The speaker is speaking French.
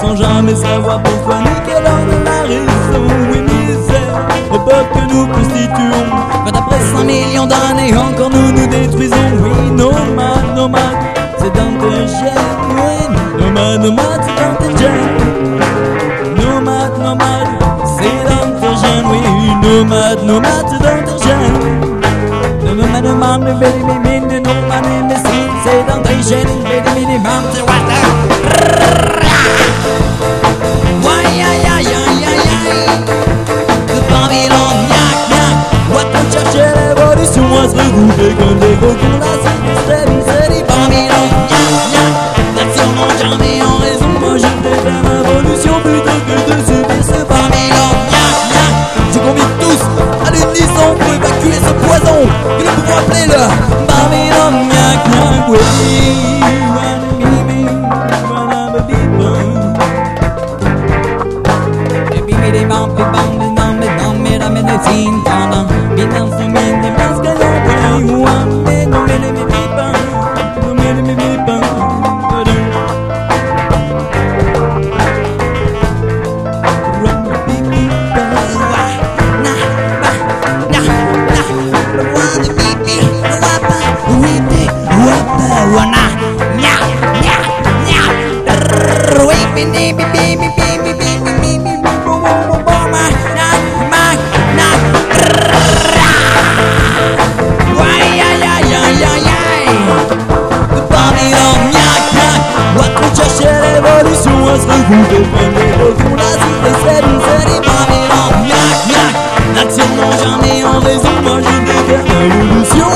Sans jamais savoir pourquoi ni quelle en la Oui misère, peuple que nous constituons Quand après 5 millions d'années encore nous nous détruisons Oui nomade, nomade, c'est indigène Oui nomade, nomade, c'est indigène Nomade, nomade, c'est indigène Oui nomade, nomade, c'est indigène Nomade, nomade, mais nomade, mais c'est l'évolution à se regrouper comme des gros cons là, c'est jamais en raison. Moi je préfère l'involution plutôt que de subir ce. Je convie tous à l'unisson pour évacuer ce poison. Et nous pouvons appeler le baby, baby, baby, baby, Obama, knock, knock, knock. Why, yeah, yeah, yeah, yeah, yeah. The body of knock, knock. La cuchara de Boris, you was the good one. Tu nas y te serin, serin, body of knock, knock. Nacional, jamais on les imagine, des illusions.